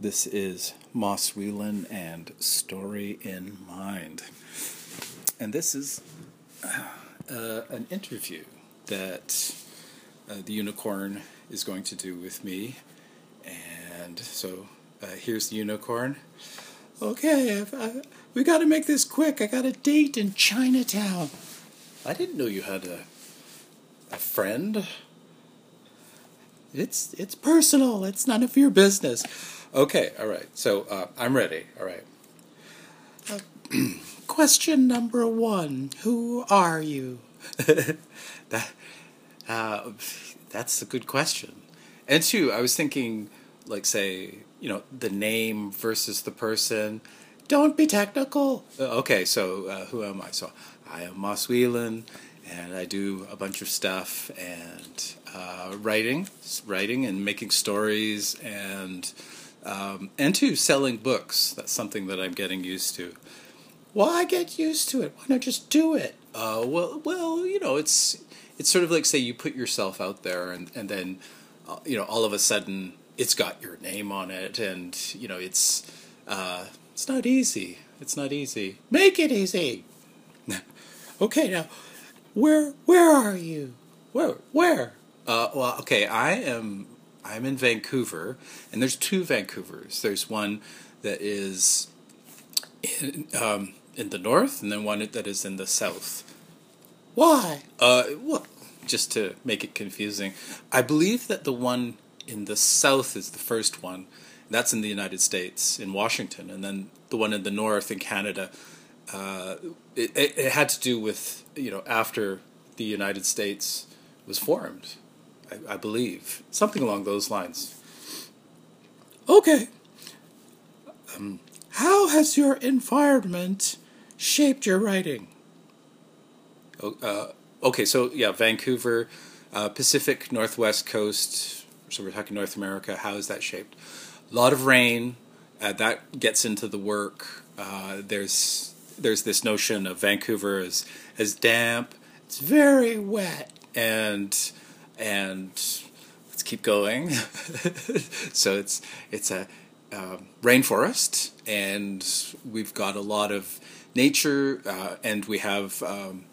This is Moss Whelan and Story in Mind. And this is uh, an interview that uh, the unicorn is going to do with me. And so uh, here's the unicorn. Okay, I've, I, we got to make this quick. I got a date in Chinatown. I didn't know you had a a friend. It's it's personal. It's none of your business. Okay, all right. So uh, I'm ready. All right. Uh, question number one: Who are you? that uh, that's a good question. And two, I was thinking, like, say, you know, the name versus the person. Don't be technical. Uh, okay, so uh, who am I? So I am Moss Whelan and I do a bunch of stuff and uh, writing, writing and making stories and um, and to selling books. That's something that I'm getting used to. Why get used to it? Why not just do it? Uh, well, well, you know, it's it's sort of like say you put yourself out there and and then uh, you know all of a sudden it's got your name on it and you know it's uh, it's not easy. It's not easy. Make it easy. okay, now where where are you? Where where? Uh, well, okay, I am I'm in Vancouver, and there's two Vancouvers. There's one that is in um, in the north, and then one that is in the south. Why? Uh, well, just to make it confusing, I believe that the one in the south is the first one. That's in the United States, in Washington, and then the one in the north in Canada uh, it, it, had to do with you know after the United States was formed, I, I believe something along those lines. Okay. Um, how has your environment shaped your writing? Oh, uh, okay, so yeah, Vancouver, uh, Pacific Northwest coast. So we're talking North America. How is that shaped? A lot of rain. Uh, that gets into the work. Uh, there's there's this notion of Vancouver as as damp. It's very wet and and let's keep going. so it's it's a um, rainforest, and we've got a lot of nature, uh, and we have um,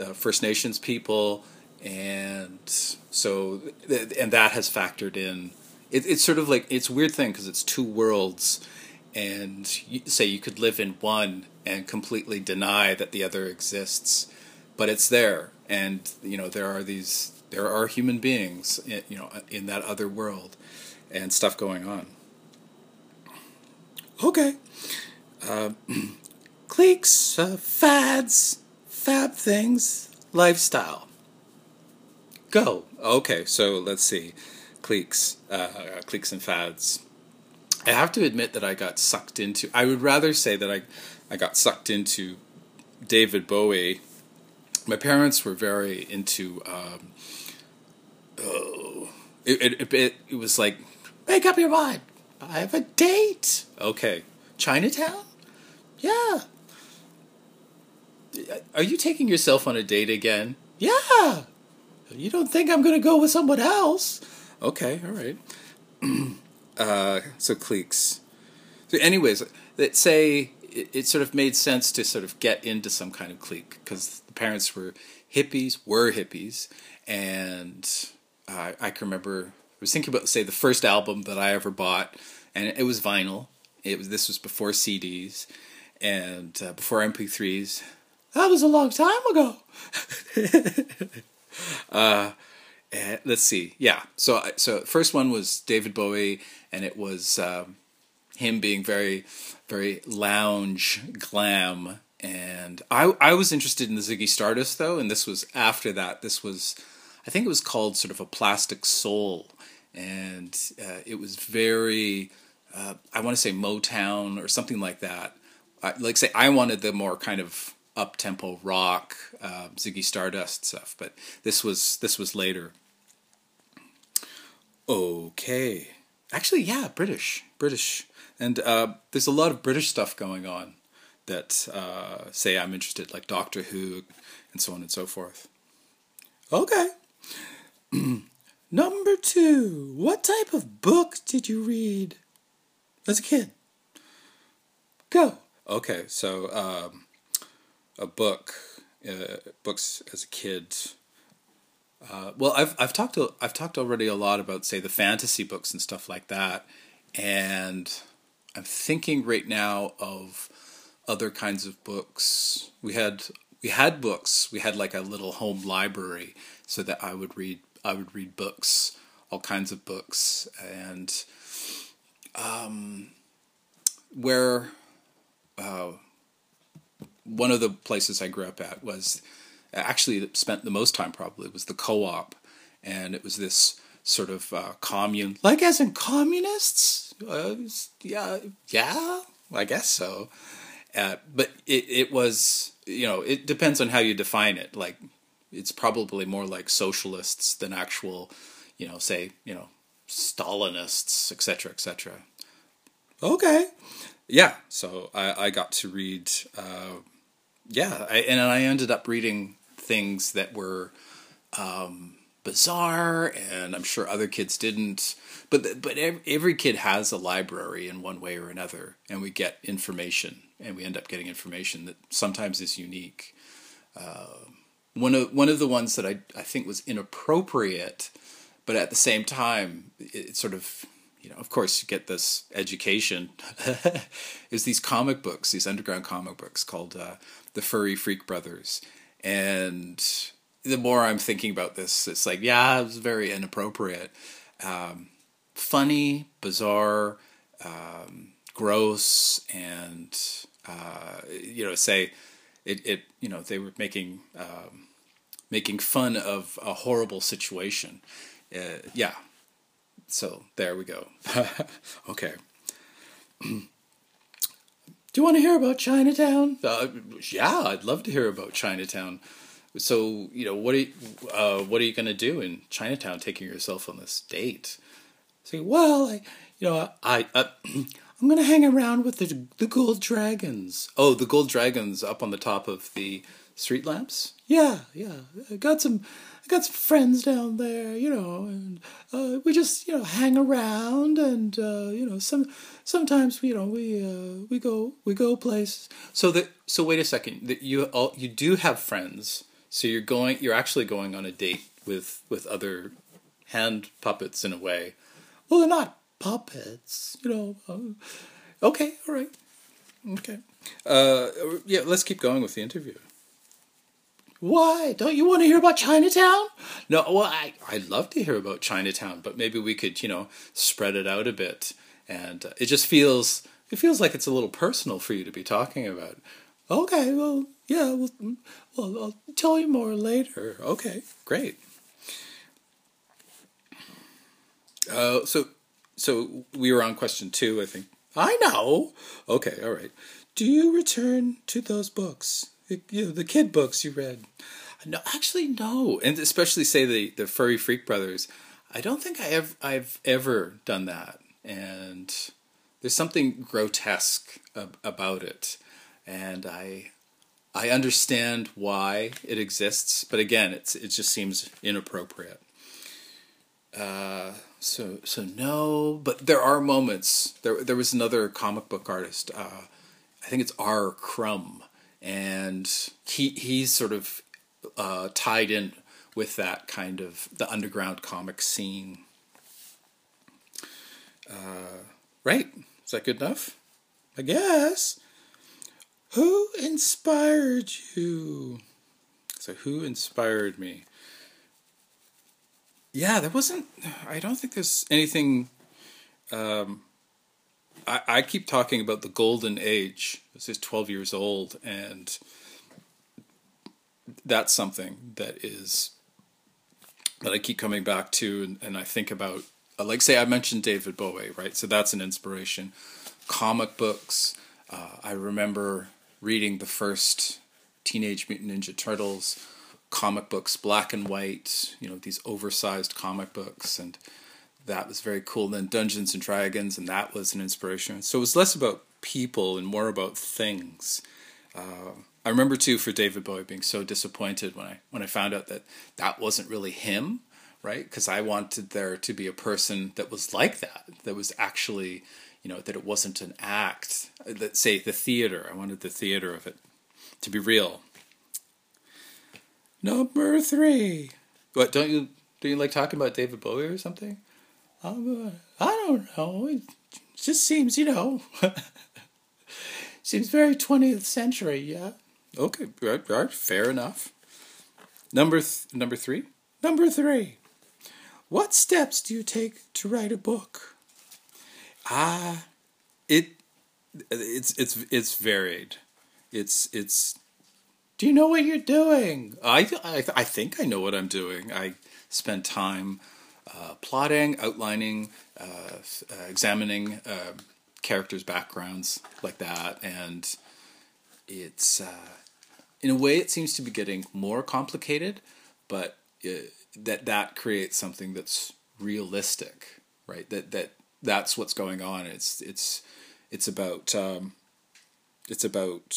uh, First Nations people, and so and that has factored in. It, it's sort of like it's a weird thing because it's two worlds and you, say you could live in one and completely deny that the other exists, but it's there, and you know there are these there are human beings, in, you know, in that other world, and stuff going on. Okay, uh, cliques, uh, fads, fab things, lifestyle. Go. Okay, so let's see, cliques, uh, cliques and fads I have to admit that I got sucked into. I would rather say that I, I got sucked into David Bowie. My parents were very into. Um, oh, it, it, it, it was like, make up your mind. I have a date. Okay, Chinatown. Yeah. Are you taking yourself on a date again? Yeah. You don't think I'm going to go with someone else? Okay, all right. uh, so cliques. So, anyways, let's say it, it, sort of made sense to sort of get into some kind of clique because the parents were hippies, were hippies, and uh, I can remember I was thinking about say the first album that I ever bought, and it was vinyl. It was this was before CDs and uh, before MP3s. That was a long time ago. uh, and let's see. Yeah. So so first one was David Bowie, and it was um, him being very very lounge glam. And I I was interested in the Ziggy Stardust though, and this was after that. This was I think it was called sort of a Plastic Soul, and uh, it was very uh, I want to say Motown or something like that. I, like say I wanted the more kind of up tempo rock, uh, Ziggy Stardust stuff. But this was this was later. Okay, actually, yeah, British, British, and uh, there's a lot of British stuff going on that uh, say I'm interested, like Doctor Who, and so on and so forth. Okay. Number two, what type of book did you read? as a kid? Go. Okay, so um, a book, uh, books as a kid. Uh, well, I've I've talked I've talked already a lot about say the fantasy books and stuff like that, and I'm thinking right now of other kinds of books. We had we had books. We had like a little home library, so that I would read I would read books, all kinds of books, and um, where uh, one of the places I grew up at was actually spent the most time probably was the co-op, and it was this sort of uh, commune, like as in communists. Uh, yeah, yeah, I guess so. Uh, but it it was you know it depends on how you define it. Like it's probably more like socialists than actual, you know, say you know Stalinists, etc., etc. Okay, yeah. So I I got to read. Uh, yeah, I, and I ended up reading things that were um, bizarre, and I'm sure other kids didn't. But but every kid has a library in one way or another, and we get information, and we end up getting information that sometimes is unique. Uh, one of one of the ones that I I think was inappropriate, but at the same time, it, it sort of you know, of course, you get this education. is these comic books, these underground comic books called uh, the Furry Freak Brothers, and the more I'm thinking about this, it's like, yeah, it was very inappropriate, um, funny, bizarre, um, gross, and uh, you know, say it, it, you know, they were making um, making fun of a horrible situation. Uh, yeah, so there we go. okay. Do you want to hear about Chinatown? Uh, yeah, I'd love to hear about Chinatown. So you know, what are you, uh, what are you going to do in Chinatown, taking yourself on this date? Say, well, I, you know, I, uh, I'm going to hang around with the the gold dragons. Oh, the gold dragons up on the top of the street lamps. Yeah, yeah. I got some got some friends down there, you know, and uh, we just you know hang around, and uh, you know some sometimes you know we uh, we go we go places. So that so wait a second that you all you do have friends, so you're going you're actually going on a date with with other hand puppets in a way. Well, they're not puppets, you know. Uh, okay, all right, okay. Uh, yeah, let's keep going with the interview. Why? Don't you want to hear about Chinatown? No, well, I, I'd love to hear about Chinatown, but maybe we could, you know, spread it out a bit. And uh, it just feels, it feels like it's a little personal for you to be talking about. Okay, well, yeah, well, well I'll tell you more later. Okay, great. Uh, so, so we were on question two, I think. I know. Okay, all right. Do you return to those books? You know, the kid books you read. No, actually, no, and especially say the the furry freak brothers. I don't think I have I've ever done that, and there's something grotesque ab- about it, and I I understand why it exists, but again, it's it just seems inappropriate. Uh, so so no, but there are moments. There there was another comic book artist. Uh, I think it's R. Crumb and he he's sort of uh, tied in with that kind of the underground comic scene. Uh, right? Is that good enough? I guess. Who inspired you? So who inspired me? Yeah, there wasn't. I don't think there's anything. Um, I, I keep talking about the golden age. This is 12 years old, and that's something that is that I keep coming back to, and, and I think about. Like, say, I mentioned David Bowie, right? So that's an inspiration. Comic books. Uh, I remember reading the first Teenage Mutant Ninja Turtles comic books, black and white. You know, these oversized comic books, and that was very cool. And then Dungeons and Dragons, and that was an inspiration. So it was less about people and more about things. Uh, I remember too for David Bowie being so disappointed when I when I found out that that wasn't really him, right? Because I wanted there to be a person that was like that, that was actually, you know that it wasn't an act. That say the theater. I wanted the theater of it to be real. Number three. What don't you do? You like talking about David Bowie or something? Um, I don't know. It just seems, you know, seems very twentieth century. Yeah. Okay. Right, right. Fair enough. Number th- number three. Number three. What steps do you take to write a book? Ah, it it's it's it's varied. It's it's. Do you know what you're doing? I I I think I know what I'm doing. I spend time uh, plotting, outlining, uh, uh, examining uh, characters' backgrounds like that, and it's uh, in a way it seems to be getting more complicated, but that that creates something that's realistic, right? That that that's what's going on. It's it's it's about um, it's about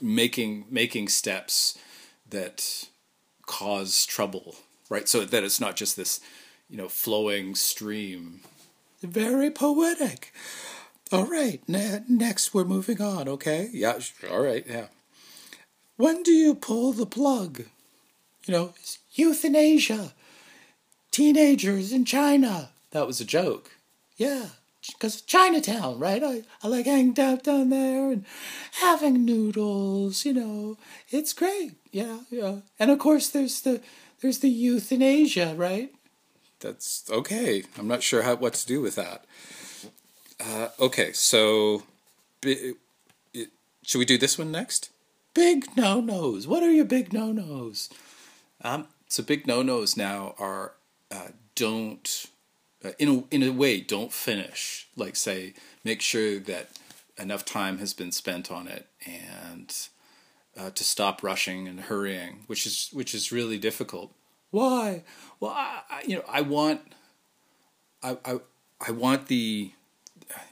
making making steps that cause trouble, right? So that it's not just this, you know, flowing stream. Very poetic. All right, ne- next we're moving on. Okay, yeah, all right, yeah. When do you pull the plug? You know, euthanasia, teenagers in China. That was a joke. Yeah, because Chinatown, right? I, I like hanging out down there and having noodles. You know, it's great. Yeah, yeah. And of course, there's the there's the euthanasia, right? That's okay. I'm not sure how what to do with that. Uh, okay, so it, it, should we do this one next? Big no nos. What are your big no nos? Um, so big no nos now are uh, don't uh, in a, in a way don't finish. Like say, make sure that enough time has been spent on it and uh, to stop rushing and hurrying, which is which is really difficult. Why? Well, I, I, you know I want I, I I want the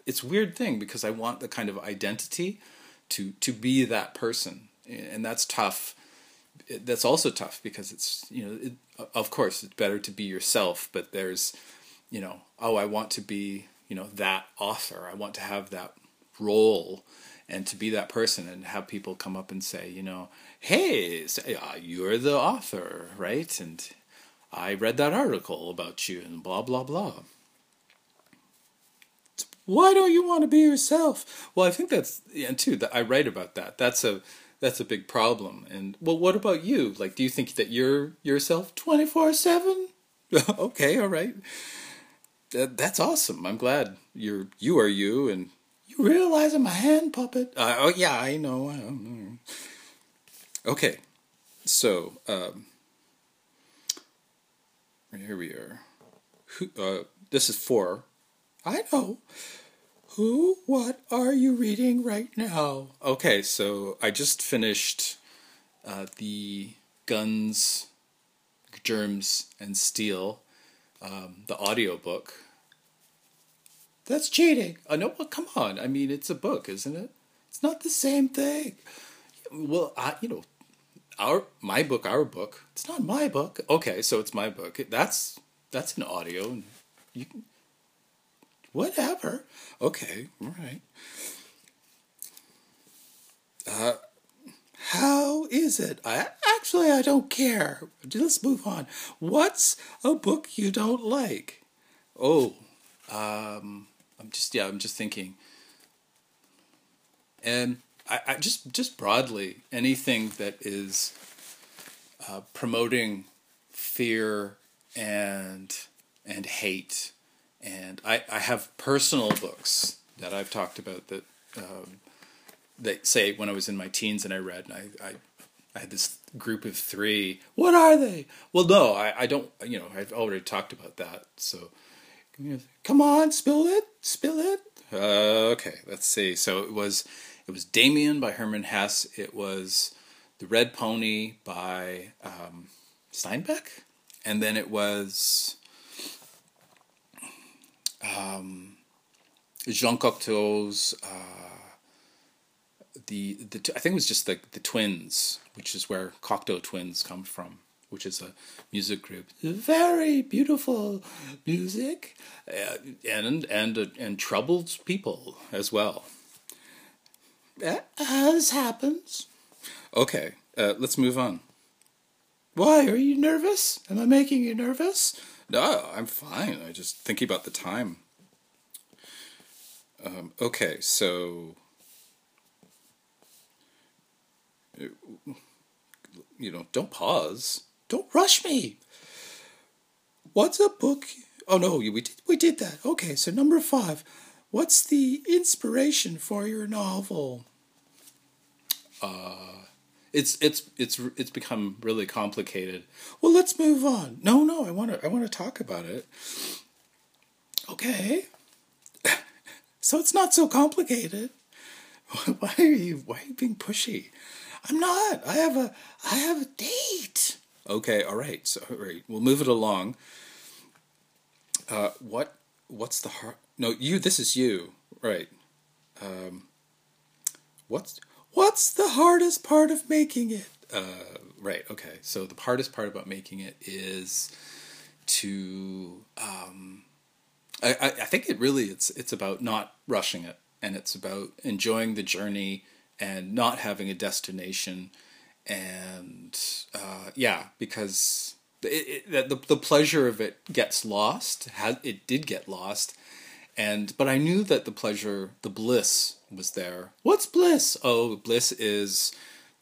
it's weird thing because I want the kind of identity to to be that person, and that's tough. That's also tough because it's you know it, of course it's better to be yourself, but there's you know oh I want to be you know that author. I want to have that role and to be that person and have people come up and say you know hey say, uh, you're the author right and I read that article about you and blah blah blah why don't you want to be yourself? Well, I think that's and too that I write about that. That's a that's a big problem. And well, what about you? Like, do you think that you're yourself twenty four seven? Okay, all right. That, that's awesome. I'm glad you're you are you, and you realize I'm a hand puppet. Uh, oh yeah, I know. I know. Okay, so um, here we are. Uh, this is four I know. Who, what are you reading right now? Okay, so I just finished uh, the Guns, Germs, and Steel, um, the audiobook. That's cheating. Uh, know, well, come on. I mean, it's a book, isn't it? It's not the same thing. Well, I, you know, our my book, our book. It's not my book. Okay, so it's my book. That's that's an audio, you can Whatever. Okay, all right. Uh, how is it? I actually I don't care. Let's move on. What's a book you don't like? Oh, um, I'm just yeah, I'm just thinking. And I, I just just broadly anything that is uh, promoting fear and and hate and I, I have personal books that I've talked about that um, that say when I was in my teens and I read and I, I I had this group of three. What are they? Well, no, I, I don't. You know, I've already talked about that. So, come on, spill it, spill it. Uh, okay, let's see. So it was, it was Demian by Hermann Hesse. It was The Red Pony by um, Steinbeck, and then it was um, Jean Cocteau's uh, the the I think it was just the the twins, which is where Cocteau twins come from. Which is a music group. Very beautiful music, uh, and and uh, and troubled people as well. As happens. Okay, uh, let's move on. Why are you nervous? Am I making you nervous? No, I'm fine. I just thinking about the time. Um, okay, so you know, don't pause. Don't rush me. What's a book? Oh no, we did we did that. Okay, so number five. What's the inspiration for your novel? Uh, it's it's it's it's become really complicated. Well, let's move on. No, no, I want to I want to talk about it. Okay. so it's not so complicated. Why are you why are you being pushy? I'm not. I have a I have a date. Okay, all right. So all right, we'll move it along. Uh, what what's the hard? No, you. This is you, right? Um, what's what's the hardest part of making it? Uh, right. Okay. So the hardest part about making it is to. Um, I, I think it really it's it's about not rushing it, and it's about enjoying the journey and not having a destination and uh, yeah because it, it, the, the pleasure of it gets lost it did get lost. And but i knew that the pleasure the bliss was there. What's bliss? Oh bliss is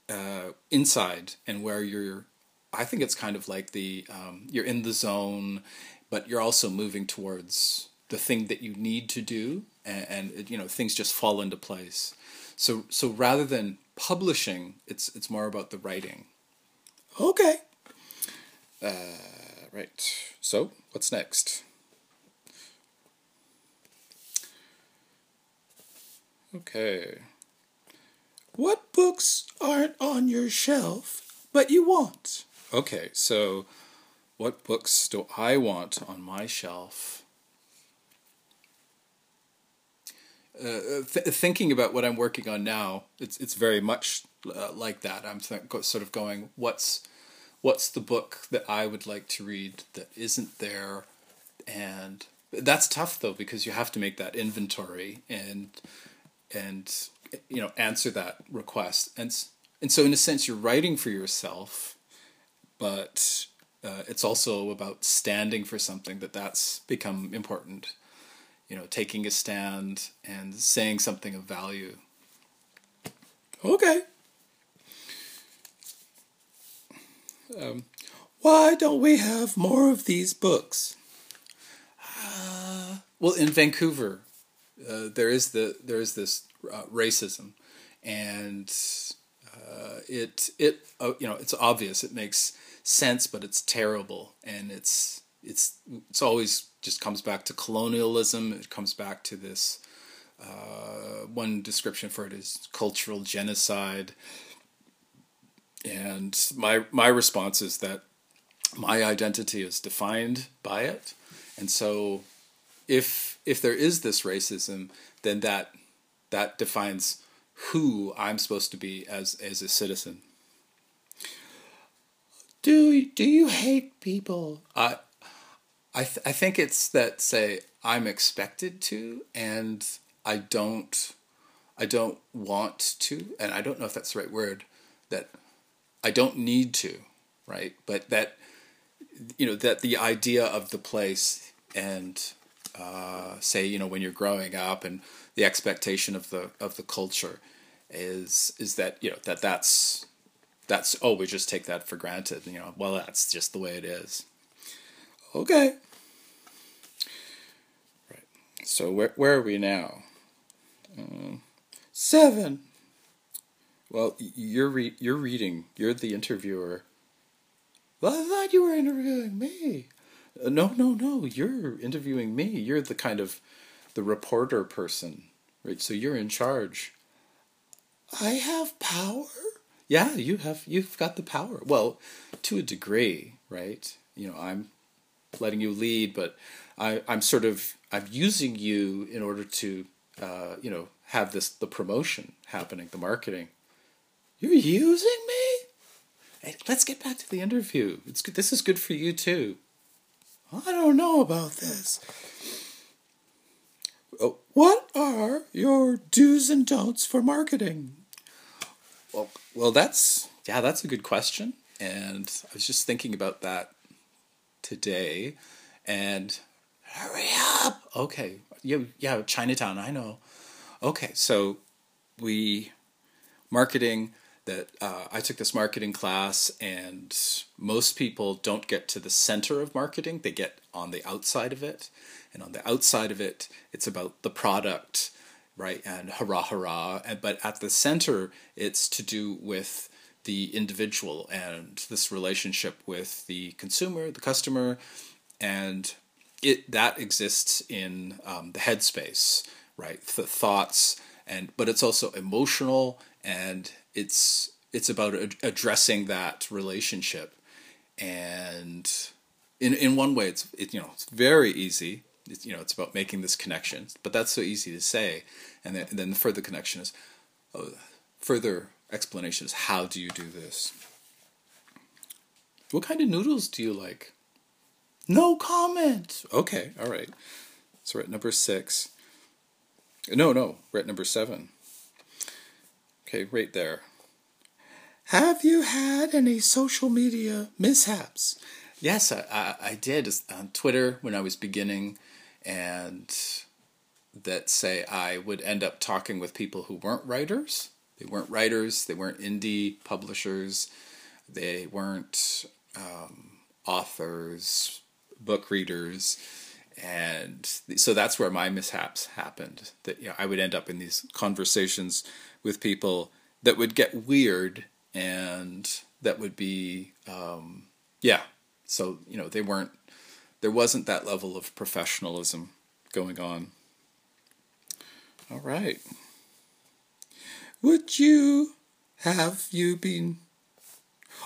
uh, inside and where you're i think it's kind of like the um, you're in the zone but you're also moving towards the thing that you need to do and, and you know things just fall into place. So so rather than publishing, it's it's more about the writing. Okay. Uh, right. So what's next? Okay. What books aren't on your shelf but you want? Okay, so what books do I want on my shelf? Uh, th- thinking about what I'm working on now, it's it's very much uh, like that. I'm th- sort of going, what's what's the book that I would like to read that isn't there, and that's tough though because you have to make that inventory and and you know answer that request. And and so in a sense you're writing for yourself, but uh, it's also about standing for something that that's become important you know, taking a stand and saying something of value. Okay. Um, why don't we have more of these books? Uh, well, in Vancouver, uh, there is the there is this uh, racism, and uh, it it uh, you know it's obvious. It makes sense, but it's terrible, and it's it's it's always just comes back to colonialism. It comes back to this. Uh, one description for it is cultural genocide, and my my response is that my identity is defined by it, and so if if there is this racism, then that that defines who I'm supposed to be as as a citizen. Do do you hate people? I I th- I think it's that say I'm expected to and I don't I don't want to and I don't know if that's the right word that I don't need to right? But that you know that the idea of the place and uh, say you know when you're growing up and the expectation of the of the culture is is that you know that that's that's oh we just take that for granted you know well that's just the way it is Okay. Right. So where where are we now? Uh, seven. Well, you're re- you're reading. You're the interviewer. Well, I thought you were interviewing me. Uh, no, no, no. You're interviewing me. You're the kind of the reporter person, right? So you're in charge. I have power. Yeah, you have. You've got the power. Well, to a degree, right? You know, I'm letting you lead, but I, I'm sort of I'm using you in order to uh, you know have this the promotion happening, the marketing. You're using me? Hey, let's get back to the interview. It's good. This is good for you too. I don't know about this. Oh, what are your do's and don'ts for marketing? Well, well, that's yeah, that's a good question, and I was just thinking about that today, and hurry up. Okay, yeah, yeah, Chinatown. I know. Okay, so we marketing that uh, I took this marketing class, and most people don't get to the center of marketing; they get on the outside of it, and on the outside of it, it's about the product, right? And hurrah, hurrah! And but at the center, it's to do with the individual and this relationship with the consumer, the customer, and it that exists in um, the headspace, right? The thoughts, and but it's also emotional and it's it's about ad- addressing that relationship. And in in one way it's it, you know it's very easy. It's, you know it's about making this connection but that's so easy to say. And then, and then the further connection is oh, further explanation is how do you do this? What kind of noodles do you like? No comment. Okay all right. So we're at number six. No no we're at number seven. Okay, right there. Have you had any social media mishaps? Yes, I, I, I did. On Twitter when I was beginning, and that say I would end up talking with people who weren't writers. They weren't writers, they weren't indie publishers, they weren't um, authors, book readers and so that's where my mishaps happened that you know i would end up in these conversations with people that would get weird and that would be um, yeah so you know they weren't there wasn't that level of professionalism going on. All right would you have you been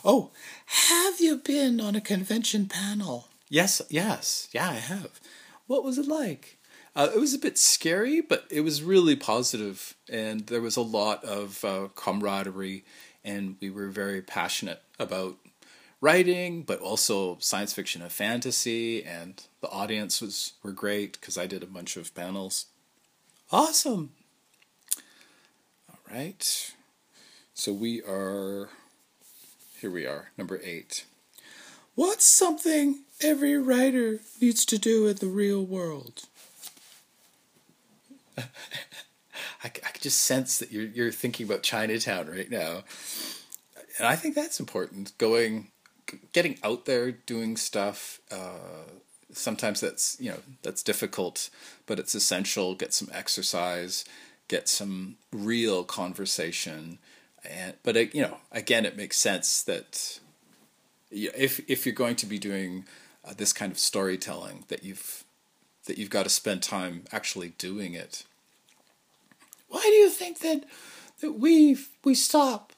oh have you been on a convention panel yes yes yeah i have what was it like uh, it was a bit scary, but it was really positive, and there was a lot of uh, camaraderie, and we were very passionate about writing, but also science fiction and fantasy, and the audience was were great because I did a bunch of panels. Awesome. Right, so we are here. We are number eight. What's something every writer needs to do in the real world? I, I can just sense that you're you're thinking about Chinatown right now, and I think that's important. Going, getting out there, doing stuff. Uh, sometimes that's you know that's difficult, but it's essential. Get some exercise, get some real conversation, and but it, you know again, it makes sense that if if you're going to be doing uh, this kind of storytelling, that you've that you've got to spend time actually doing it. Why do you think that that we we stop?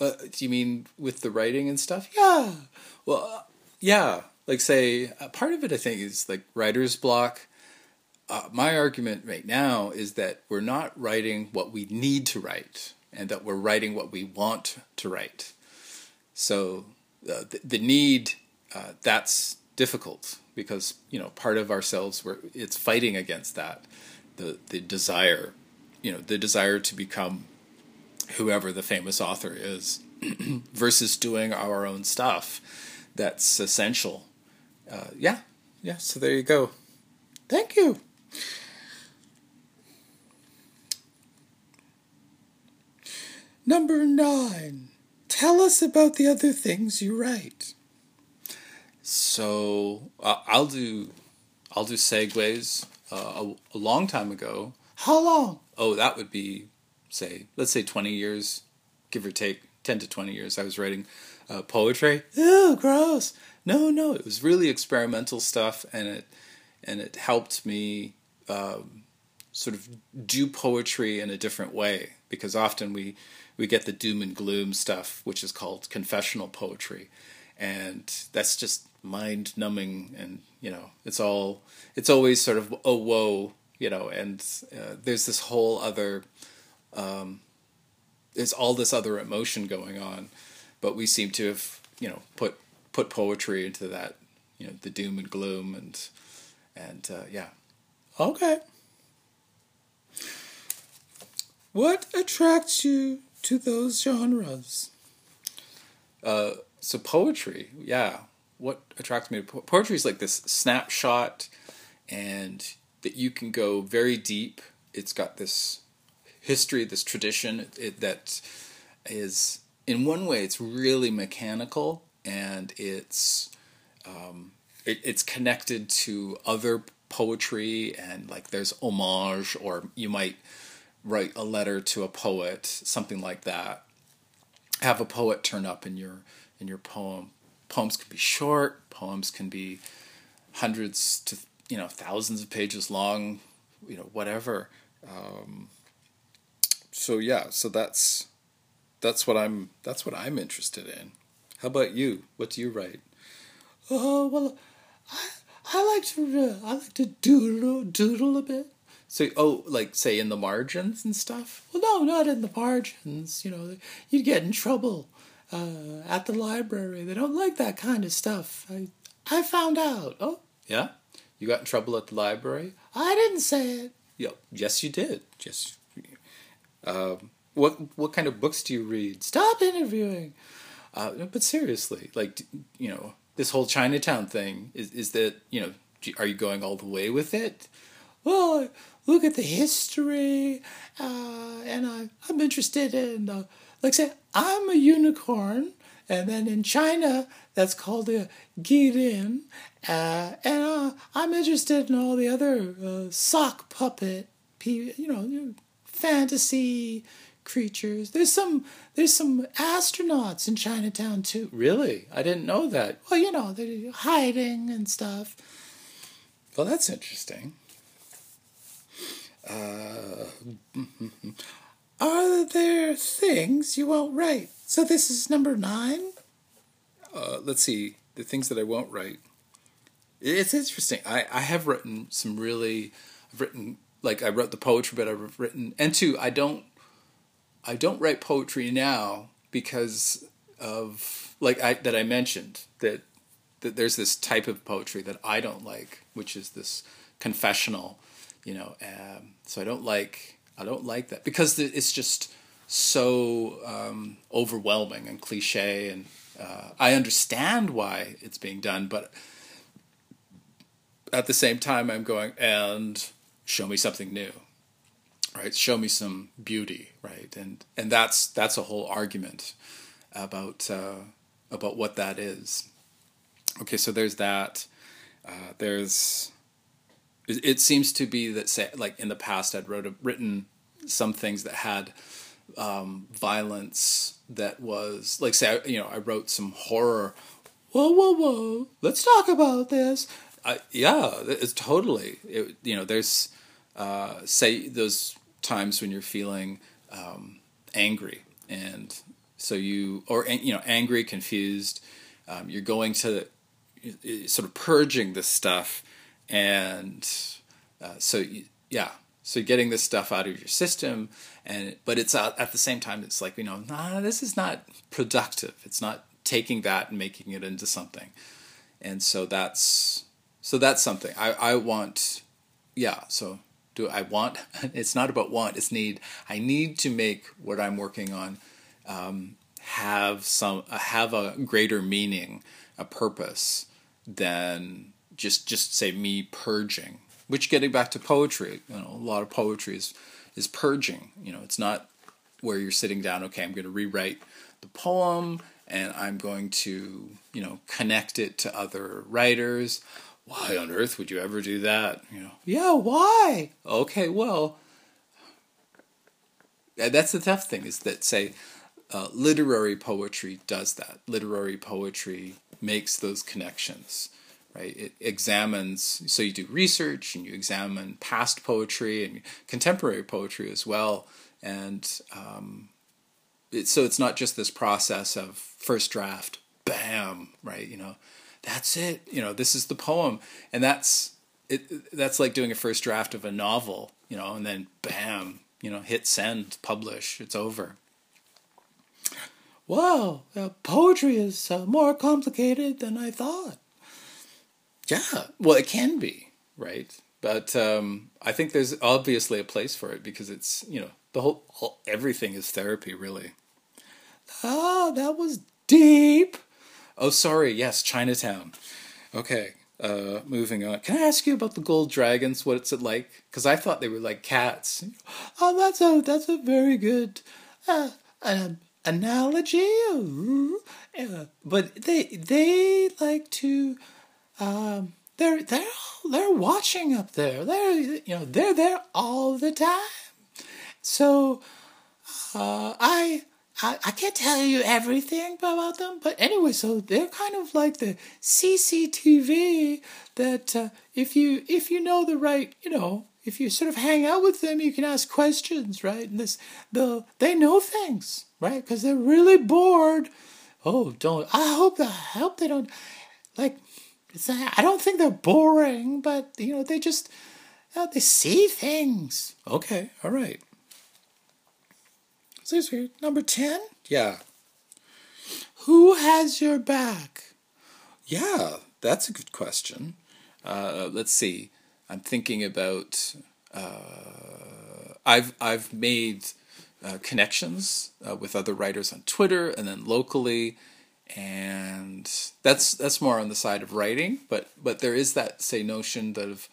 Uh, do you mean with the writing and stuff? Yeah. Well, uh, yeah. Like say, uh, part of it I think is like writer's block. Uh, my argument right now is that we're not writing what we need to write, and that we're writing what we want to write. So uh, the, the need uh, that's difficult because you know part of ourselves where it's fighting against that. The the desire you know the desire to become whoever the famous author is versus doing our own stuff that's essential. Uh, yeah. Yeah. So there you go. Thank you number nine tell us about the other things you write so uh, I'll do I'll do segues. Uh, a, a, long time ago. How long? Oh, that would be say let's say twenty years, give or take ten to twenty years. I was writing uh, poetry. Ew, gross. No, no, it was really experimental stuff, and it and it helped me um, sort of do poetry in a different way because often we we get the doom and gloom stuff, which is called confessional poetry, and that's just mind numbing and you know it's all it's always sort of oh whoa you know and uh, there's this whole other um, there's all this other emotion going on but we seem to have you know put put poetry into that you know the doom and gloom and and uh, yeah Okay. What attracts you to those genres? Uh, so poetry, yeah. What attracts me to po- poetry is like this snapshot, and that you can go very deep. It's got this history, this tradition it, that is, in one way, it's really mechanical, and it's um, it, it's connected to other poetry, and like there's homage, or you might write a letter to a poet, something like that. Have a poet turn up in your in your poem. Poems can be short. Poems can be hundreds to you know thousands of pages long. You know whatever. Um, so yeah, so that's that's what I'm that's what I'm interested in. How about you? What do you write? Oh well, I I like to uh, I like to doodle doodle a bit. So oh, like say in the margins and stuff. Well, no, not in the margins. You know, you'd get in trouble uh, at the library. They don't like that kind of stuff. I I found out. Oh, Yeah, you got in trouble at the library. I didn't say it. Yep. yes, you did. Yes. Um, what what kind of books do you read? Stop interviewing. Uh, but seriously, like you know, this whole Chinatown thing is is that you know, are you going all the way with it? Well, look at the history, uh, and I, I'm interested in, uh, like, say, I'm a unicorn, and then in China, that's called a girin, uh, and uh, I'm interested in all the other uh, sock puppet, you know, fantasy creatures. There's some, there's some astronauts in Chinatown too. Really, I didn't know that. Well, you know, they're hiding and stuff. Well, that's interesting. Uh, Are there things you won't write? So this is number nine? uh, let's see the things that I won't write. It's interesting. I, I have written some really, I've written like I wrote the poetry, but I've written and two I don't, I don't write poetry now because of like I that I mentioned that that there's this type of poetry that I don't like, which is this confessional, you know. Um, so I don't like I don't like that because it's just so um, overwhelming and cliche, and uh, I understand why it's being done, but at the same time, I'm going and show me something new, right? Show me some beauty, right? And and that's that's a whole argument about uh, about what that is. Okay, so there's that. Uh, there's it, it seems to be that say like in the past I'd wrote written some things that had um, violence that was like say I, you know I wrote some horror. Whoa, whoa, whoa. Let's talk about this. Yeah, it's totally. It, you know, there's uh, say those times when you're feeling um, angry, and so you or you know angry, confused. Um, you're going to sort of purging this stuff, and uh, so you, yeah, so getting this stuff out of your system, and but it's uh, at the same time it's like you know, nah, this is not productive. It's not taking that and making it into something, and so that's so that's something I I want. Yeah, so do I want? It's not about want. It's need. I need to make what I'm working on um, have some have a greater meaning, a purpose than just just say me purging. Which getting back to poetry, you know, a lot of poetry is is purging. You know, it's not where you're sitting down. Okay, I'm going to rewrite the poem, and I'm going to you know connect it to other writers. Why on earth would you ever do that? You know, Yeah, why? okay, well, that's the tough thing is that say uh, literary poetry does that. Literary poetry makes those connections, right? It examines, so you do research and you examine past poetry and contemporary poetry as well, and um, it, so it's not just this process of first draft, bam, right? You know, that's it. You know, this is the poem, and that's it. That's like doing a first draft of a novel, you know, and then bam, you know, hit send, publish, it's over. wow, uh, poetry is uh, more complicated than I thought. Yeah, well, it can be, right? But um, I think there's obviously a place for it because it's you know the whole, whole everything is therapy, really. Oh, that was deep. Oh, sorry. Yes, Chinatown. Okay, uh, moving on. Can I ask you about the gold dragons? What's it like? Because I thought they were like cats. Oh, that's a that's a very good uh, analogy. Uh, but they they like to um, they're they're they're watching up there. They're you know they're there all the time. So uh, I I, I can't tell you everything about them, but anyway, so they're kind of like the CCTV that uh, if you if you know the right, you know, if you sort of hang out with them, you can ask questions, right? And this, the they know things, right? Because they're really bored. Oh, don't! I hope I hope they don't like. It's I don't think they're boring, but you know they just uh, they see things. Okay, all right. Seriously, number 10? Yeah. Who has your back? Yeah, that's a good question. Uh, let's see. I'm thinking about. Uh, I've I've made uh, connections uh, with other writers on Twitter and then locally, and that's that's more on the side of writing. But but there is that say notion that of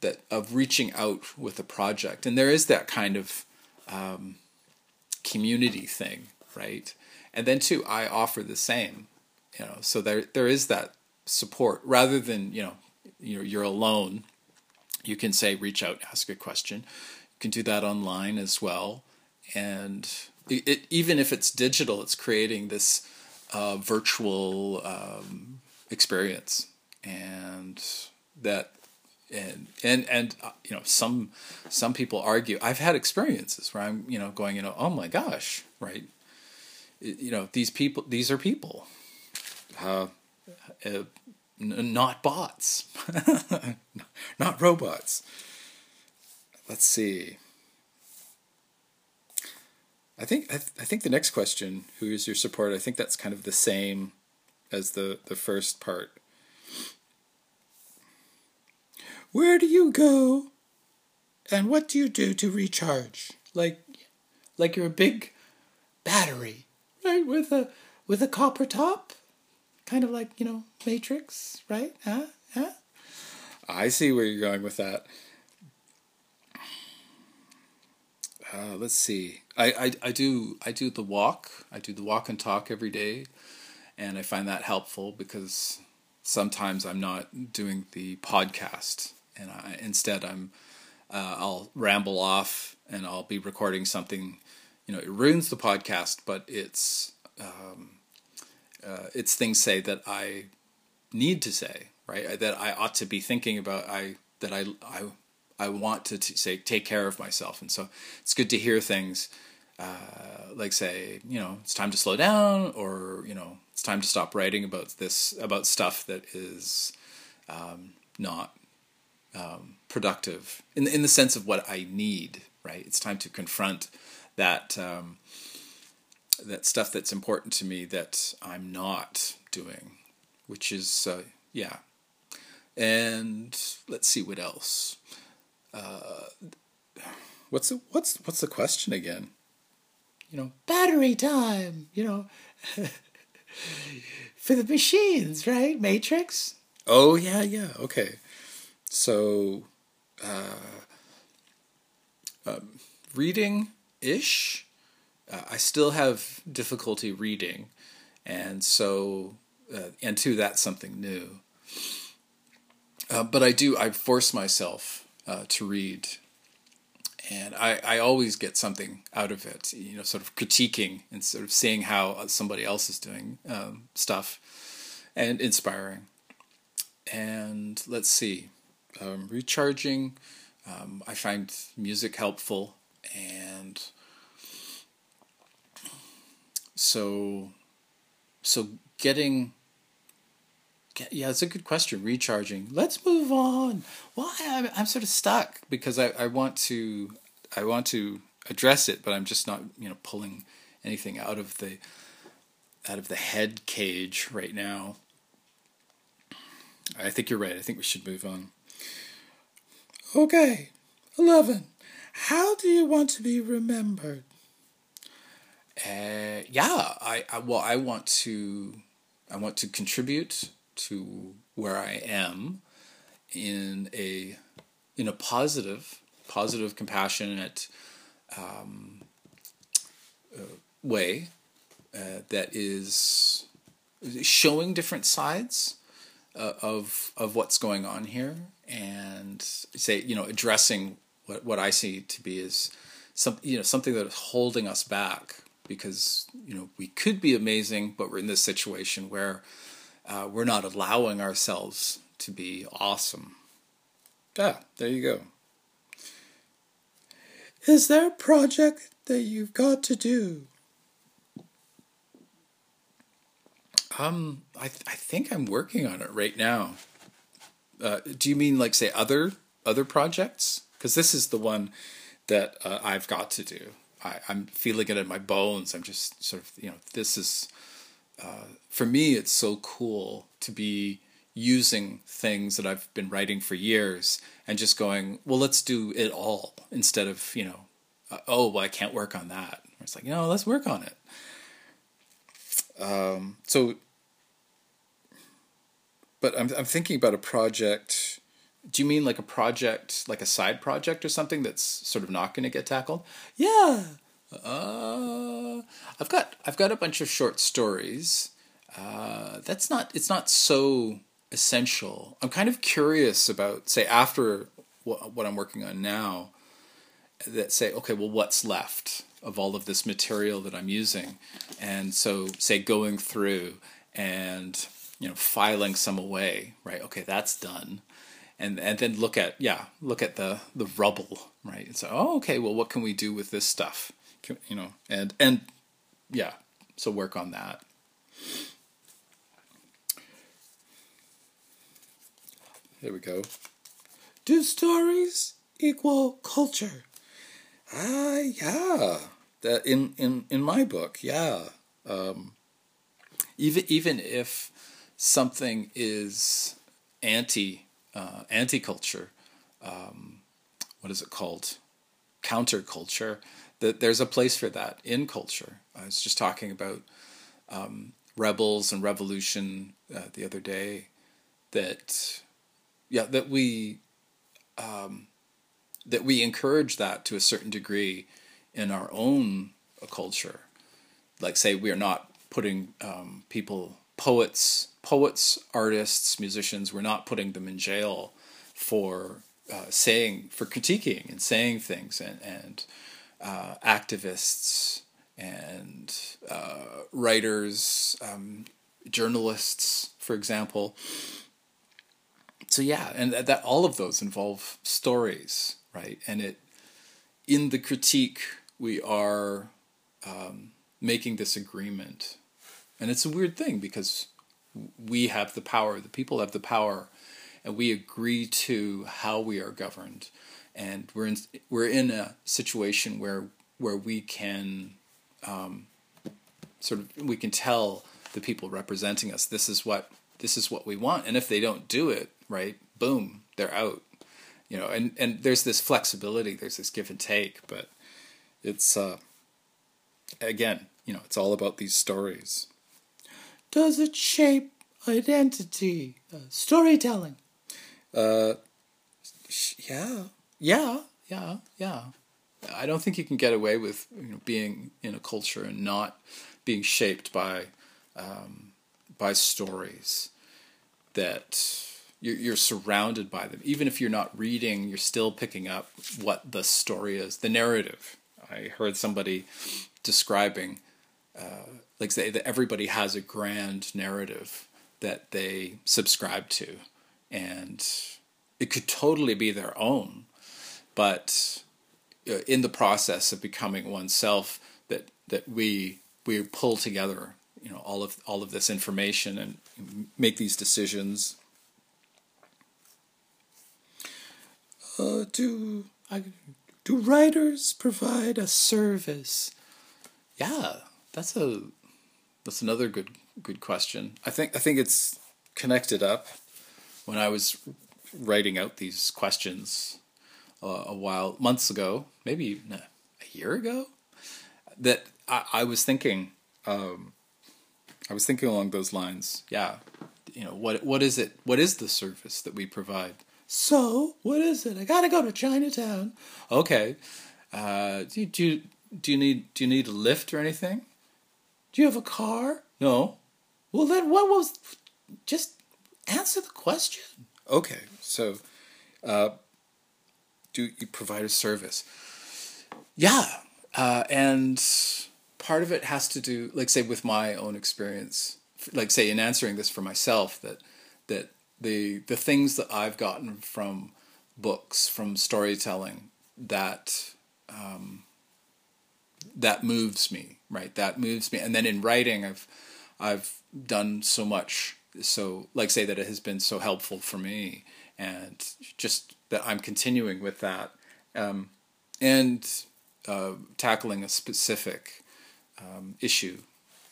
that of reaching out with a project, and there is that kind of um, community thing, right? And then too, I offer the same, you know. So there there is that support rather than you know you're you're alone. You can say reach out, ask a question. You can do that online as well, and it, it even if it's digital, it's creating this uh, virtual um, experience, and that and and and uh, you know some some people argue i've had experiences where i'm you know going you know oh my gosh right? You know these people these are people uh, uh, n- not bots not robots. Let's see. I think I, th- I think the next question who is your support? I think that's kind of the same as the the first part Where do you go? And what do you do to recharge? Like like you're a big battery, right? With a with a copper top? Kind of like, you know, Matrix, right? Huh? Huh? I see where you're going with that. Uh, let's see. I, I, I do I do the walk. I do the walk and talk every day, and I find that helpful because sometimes I'm not doing the podcast and I, instead I'm uh, I'll ramble off and I'll be recording something. You know, it ruins the podcast, but it's um, uh, it's things say that I need to say, right? That I ought to be thinking about. I that I I I want to t- say take care of myself, and so it's good to hear things. Uh, like say, you know, it's time to slow down, or you know, it's time to stop writing about this about stuff that is um, not um, productive in in the sense of what I need. Right, it's time to confront that um, that stuff that's important to me that I'm not doing, which is uh, yeah. And let's see what else. Uh, what's the what's what's the question again? You know, battery time. You know, for the machines, right? Matrix. Oh yeah, yeah. Okay. So, uh, um, reading ish. Uh, I still have difficulty reading, and so uh, and two, that's something new. Uh, but I do. I force myself uh, to read, and I, I always get something out of it. You know, sort of critiquing and sort of seeing how somebody else is doing um, stuff, and inspiring. And let's see um, recharging. Um, I find music helpful, and so so getting yeah, it's a good question. Recharging. Let's move on. Why I'm, I'm sort of stuck because I, I want to I want to address it, but I'm just not you know pulling anything out of the out of the head cage right now. I think you're right. I think we should move on. Okay, 11. How do you want to be remembered? Uh, yeah, I, I well, I want to, I want to contribute to where I am in a, in a positive, positive, compassionate um, uh, way uh, that is showing different sides uh, of of what's going on here, and say you know addressing what what I see to be is some you know something that is holding us back because you know we could be amazing, but we're in this situation where uh, we're not allowing ourselves to be awesome. Yeah, there you go. Is there a project that you've got to do? Um, I th- I think I'm working on it right now. Uh, do you mean like say other other projects? Because this is the one that uh, I've got to do. I, I'm feeling it in my bones. I'm just sort of you know this is uh, for me. It's so cool to be using things that I've been writing for years and just going, well, let's do it all instead of you know, uh, oh, well, I can't work on that. It's like, know, let's work on it. Um, so, but I'm I'm thinking about a project. Do you mean like a project, like a side project or something that's sort of not going to get tackled? Yeah. Uh, I've got I've got a bunch of short stories. Uh, that's not it's not so essential. I'm kind of curious about say after what, what I'm working on now. That say okay, well, what's left? of all of this material that I'm using. And so, say, going through and you know filing some away, right? Okay, that's done. And, and then look at yeah look at the the rubble right and so oh okay well what can we do with this stuff can, you know and and yeah so work on that there we go do stories equal culture Ah, uh, yeah. That in in in my book, yeah. Um, even even if something is anti uh, anti culture, um, what is it called? Counterculture. That there's a place for that in culture. I was just talking about um, rebels and revolution uh, the other day. That yeah, that we um, that we encourage that to a certain degree in our own culture. Like, say, we are not putting um, people, poets, poets, artists, musicians, we're not putting them in jail for uh, saying, for critiquing and saying things, and, and uh, activists and uh, writers, um, journalists, for example. So yeah, and that, that all of those involve stories right? And it in the critique we are um, making this agreement, and it's a weird thing because we have the power, the people have the power, and we agree to how we are governed, and we're in we're in a situation where where we can um, sort of we can tell the people representing us this is what this is what we want, and if they don't do it right, boom, they're out. You know, and and there's this flexibility, there's this give and take, but it's uh, again, you know, it's all about these stories. Does it shape identity, uh, storytelling? Uh, yeah, yeah, yeah, yeah. I don't think you can get away with you know, being in a culture and not being shaped by um, by stories that you're, you're surrounded by them. Even if you're not reading, you're still picking up what the story is, the narrative. I heard somebody describing, uh, like say that everybody has a grand narrative that they subscribe to, and it could totally be their own, but uh, in the process of becoming oneself, that that we we pull together, you know, all of all of this information and make these decisions uh, do I, do writers provide a service? Yeah, that's a that's another good good question. I think I think it's connected up. When I was writing out these questions uh, a while months ago, maybe a year ago, that I, I was thinking. Um, I was thinking along those lines. Yeah, you know what what is it? What is the service that we provide? So what is it? I gotta go to Chinatown. Okay. Uh, do, do do you need do you need a lift or anything? Do you have a car? No. Well, then what was? Just answer the question. Okay, so uh, do you provide a service? Yeah, uh, and part of it has to do, like, say, with my own experience. Like, say, in answering this for myself, that that the the things that I've gotten from books, from storytelling, that um, that moves me, right? That moves me, and then in writing, I've I've done so much. So, like, say that it has been so helpful for me, and just that I'm continuing with that, um, and uh, tackling a specific um, issue.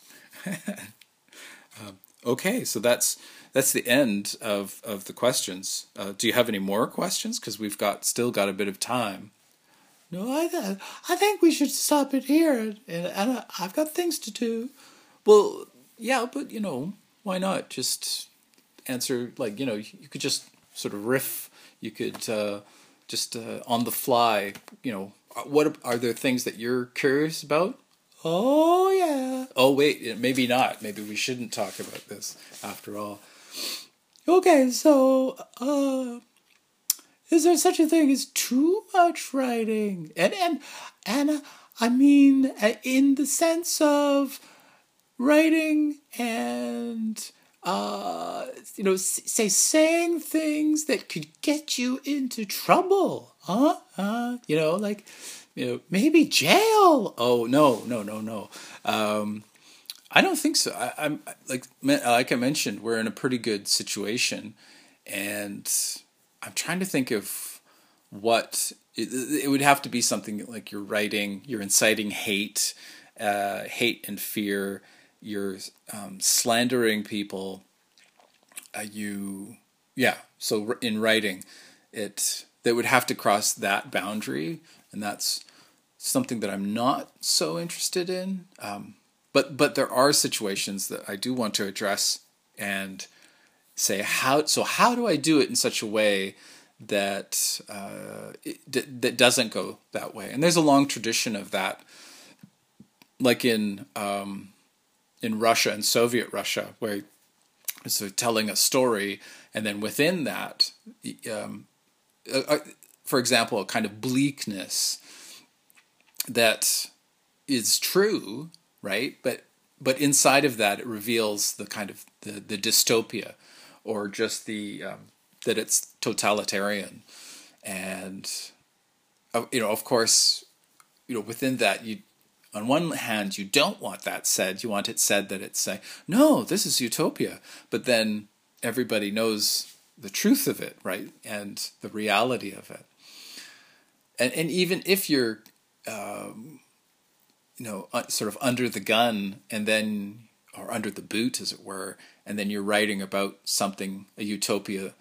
um, okay, so that's that's the end of of the questions. Uh, do you have any more questions? Because we've got still got a bit of time. No, I th- I think we should stop it here, and, and I've got things to do. Well, yeah, but you know, why not just answer like you know you could just sort of riff. You could uh, just uh, on the fly. You know, uh, what are there things that you're curious about? Oh yeah. Oh wait, maybe not. Maybe we shouldn't talk about this after all. Okay, so uh is there such a thing as too much writing? And and and I mean uh, in the sense of writing and uh you know say saying things that could get you into trouble huh? Uh you know like you know maybe jail? Oh no no no no. Um i don't think so. I, i'm like like i mentioned we're in a pretty good situation. And i'm trying to think of what it, it would have to be something like you're writing you're inciting hate uh hate and fear you're um, slandering people. Uh, you, yeah. So in writing, it that would have to cross that boundary, and that's something that I'm not so interested in. Um, but but there are situations that I do want to address and say how. So how do I do it in such a way that uh, it, that doesn't go that way? And there's a long tradition of that, like in. Um, in Russia and Soviet Russia, where so telling a story, and then within that, um, uh, uh, for example, a kind of bleakness that is true, right? But but inside of that, it reveals the kind of the, the dystopia, or just the um, that it's totalitarian, and uh, you know, of course, you know, within that, you on one hand, you don't want that said. You want it said that it's say, no, this is utopia. But then everybody knows the truth of it, right? And the reality of it. And, and even if you're, um, you know, sort of under the gun and then, or under the boot, as it were, and then you're writing about something, a utopia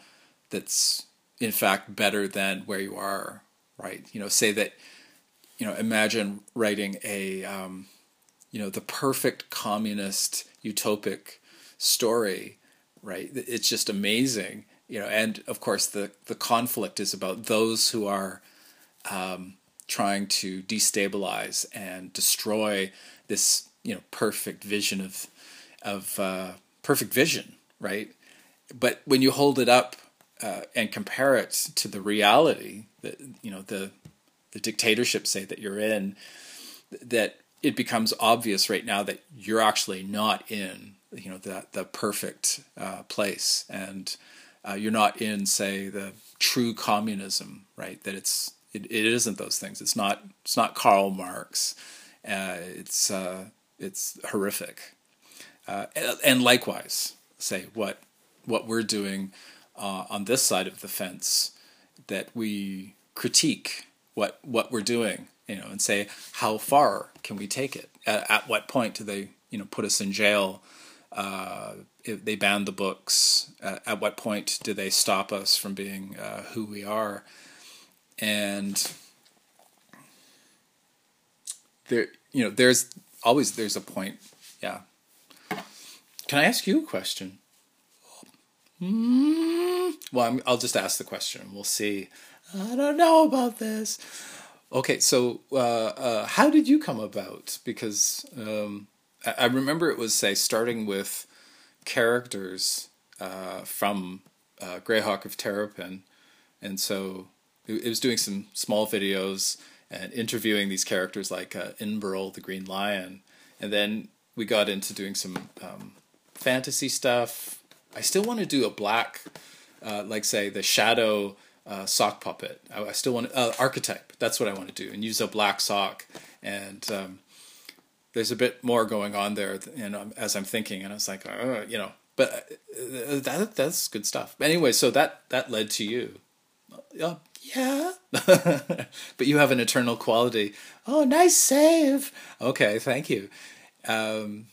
that's in fact better than where you are, right? You know, say that you know, imagine writing a, um, you know, the perfect communist utopic story, right? It's just amazing, you know, and of course the the conflict is about those who are um, trying to destabilize and destroy this, you know, perfect vision of of uh, perfect vision, right? But when you hold it up uh, and compare it to the reality, that you know the the dictatorship say that you're in that it becomes obvious right now that you're actually not in you know the the perfect uh, place. And uh, you're not in say the true communism right? That it's it, it isn't those things. It's not it's not Karl Marx. Uh, it's uh, it's horrific uh, and likewise say what what we're doing uh, on this side of the fence that we critique what what we're doing, you know, and say how far can we take it? At, at what point do they you know put us in jail? Uh, they banned the books. Uh, at what point do they stop us from being uh, who we are? And there, you know, there's always there's a point. Yeah. Can I ask you a question? Mm, well, i will just ask the question. We'll see. I don't know about this. Okay, so uh, uh, how did you come about? Because um, I, I, remember it was say starting with characters uh, from uh, Greyhawk of Terrapin, and so it, it, was doing some small videos and interviewing these characters like uh, the Green Lion, and then we got into doing some um, fantasy stuff. I still want to do a black, uh, like say the shadow uh, sock puppet. I, I still want uh, archetype. That's what I want to do, and use a black sock. And um, there's a bit more going on there, you know, as I'm thinking, and I was like, uh, you know, but uh, that that's good stuff. Anyway, so that that led to you. Uh, yeah, but you have an eternal quality. Oh, nice save. Okay, thank you. Um,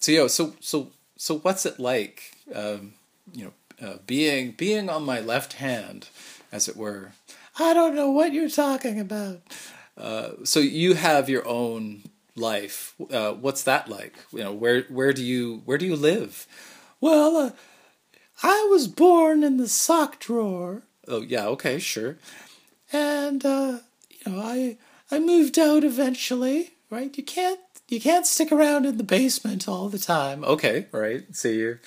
so know, so so so what's it like? Um, you know, uh, being being on my left hand, as it were. I don't know what you're talking about. Uh, so you have your own life. Uh, what's that like? You know, where where do you where do you live? Well, uh, I was born in the sock drawer. Oh yeah, okay, sure. And uh, you know, I I moved out eventually. Right? You can't you can't stick around in the basement all the time. Okay, right. So you're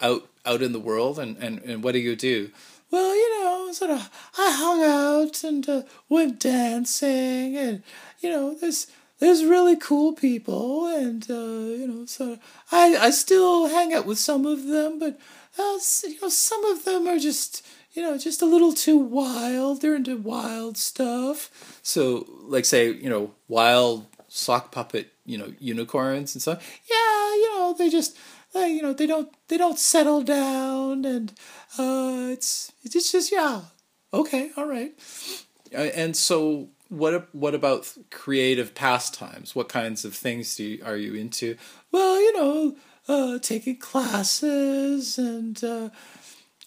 out out in the world, and, and, and what do you do? Well, you know, sort of, I hung out and uh, went dancing, and you know, there's there's really cool people, and uh, you know, so I I still hang out with some of them, but uh, you know, some of them are just you know just a little too wild. They're into wild stuff. So, like, say, you know, wild sock puppet, you know, unicorns and stuff. Yeah, you know, they just, uh, you know, they don't, they don't settle down, and uh, it's, it's just, yeah, okay, all right. Uh, and so, what, what about creative pastimes? What kinds of things do you, are you into? Well, you know, uh, taking classes and uh,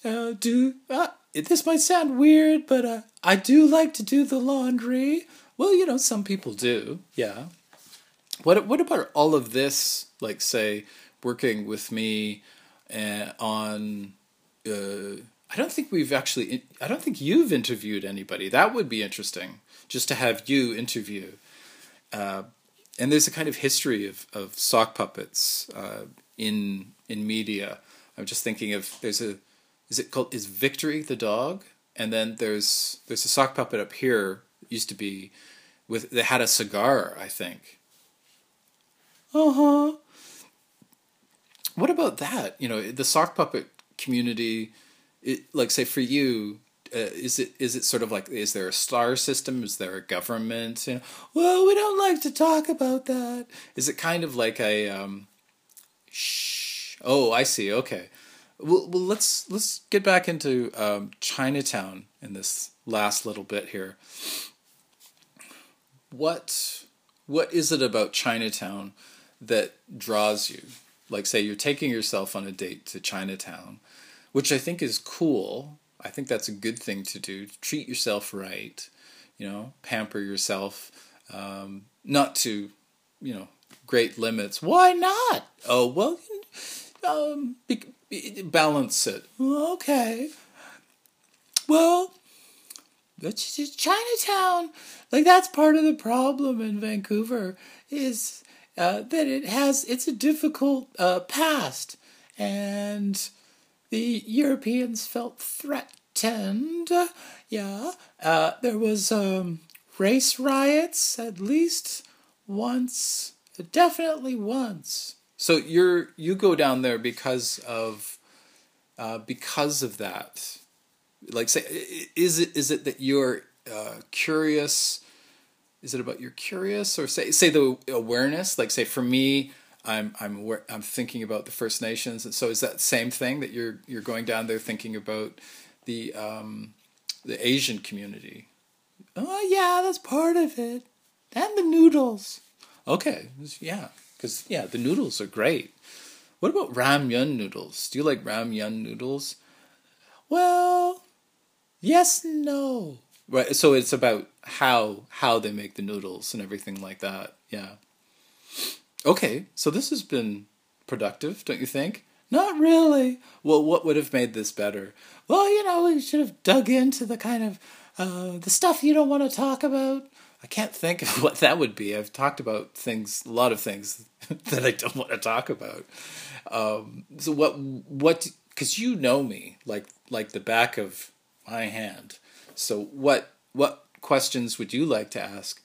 uh, do. Uh, this might sound weird, but uh, I do like to do the laundry. Well, you know, some people do. Yeah. What what about all of this? Like, say, working with me uh, on. Uh, I don't think we've actually. I don't think you've interviewed anybody. That would be interesting, just to have you interview. Uh, and there's a kind of history of, of sock puppets uh, in in media. I'm just thinking of there's a is it called is Victory the dog, and then there's there's a sock puppet up here used to be with that had a cigar, I think. Uh huh. What about that? You know, the sock puppet community. It, like, say for you, uh, is it is it sort of like is there a star system? Is there a government? You know, well, we don't like to talk about that. Is it kind of like a um, shh? Oh, I see. Okay. Well, well, let's let's get back into um, Chinatown in this last little bit here. What what is it about Chinatown that draws you? Like, say, you're taking yourself on a date to Chinatown, which I think is cool. I think that's a good thing to do. Treat yourself right, you know, pamper yourself, um, not to, you know, great limits. Why not? Oh, well, um, be, be, balance it. Okay. Well, Chinatown. Like that's part of the problem in Vancouver is uh, that it has it's a difficult uh, past, and the Europeans felt threatened. Yeah, uh, there was um, race riots at least once, definitely once. So you're you go down there because of uh, because of that. Like say, is it is it that you're uh, curious? Is it about you're curious, or say say the awareness? Like say for me, I'm I'm aware, I'm thinking about the First Nations, and so is that same thing that you're you're going down there thinking about the um, the Asian community? Oh yeah, that's part of it, and the noodles. Okay, yeah, because yeah, the noodles are great. What about ramyun noodles? Do you like ramyun noodles? Well, yes, no. Right. So it's about how how they make the noodles and everything like that. Yeah. Okay. So this has been productive, don't you think? Not really. Well, what would have made this better? Well, you know, we should have dug into the kind of uh, the stuff you don't want to talk about. I can't think of what that would be. I've talked about things, a lot of things that I don't want to talk about. Um, so what? What? Because you know me like like the back of my hand. So what? What questions would you like to ask?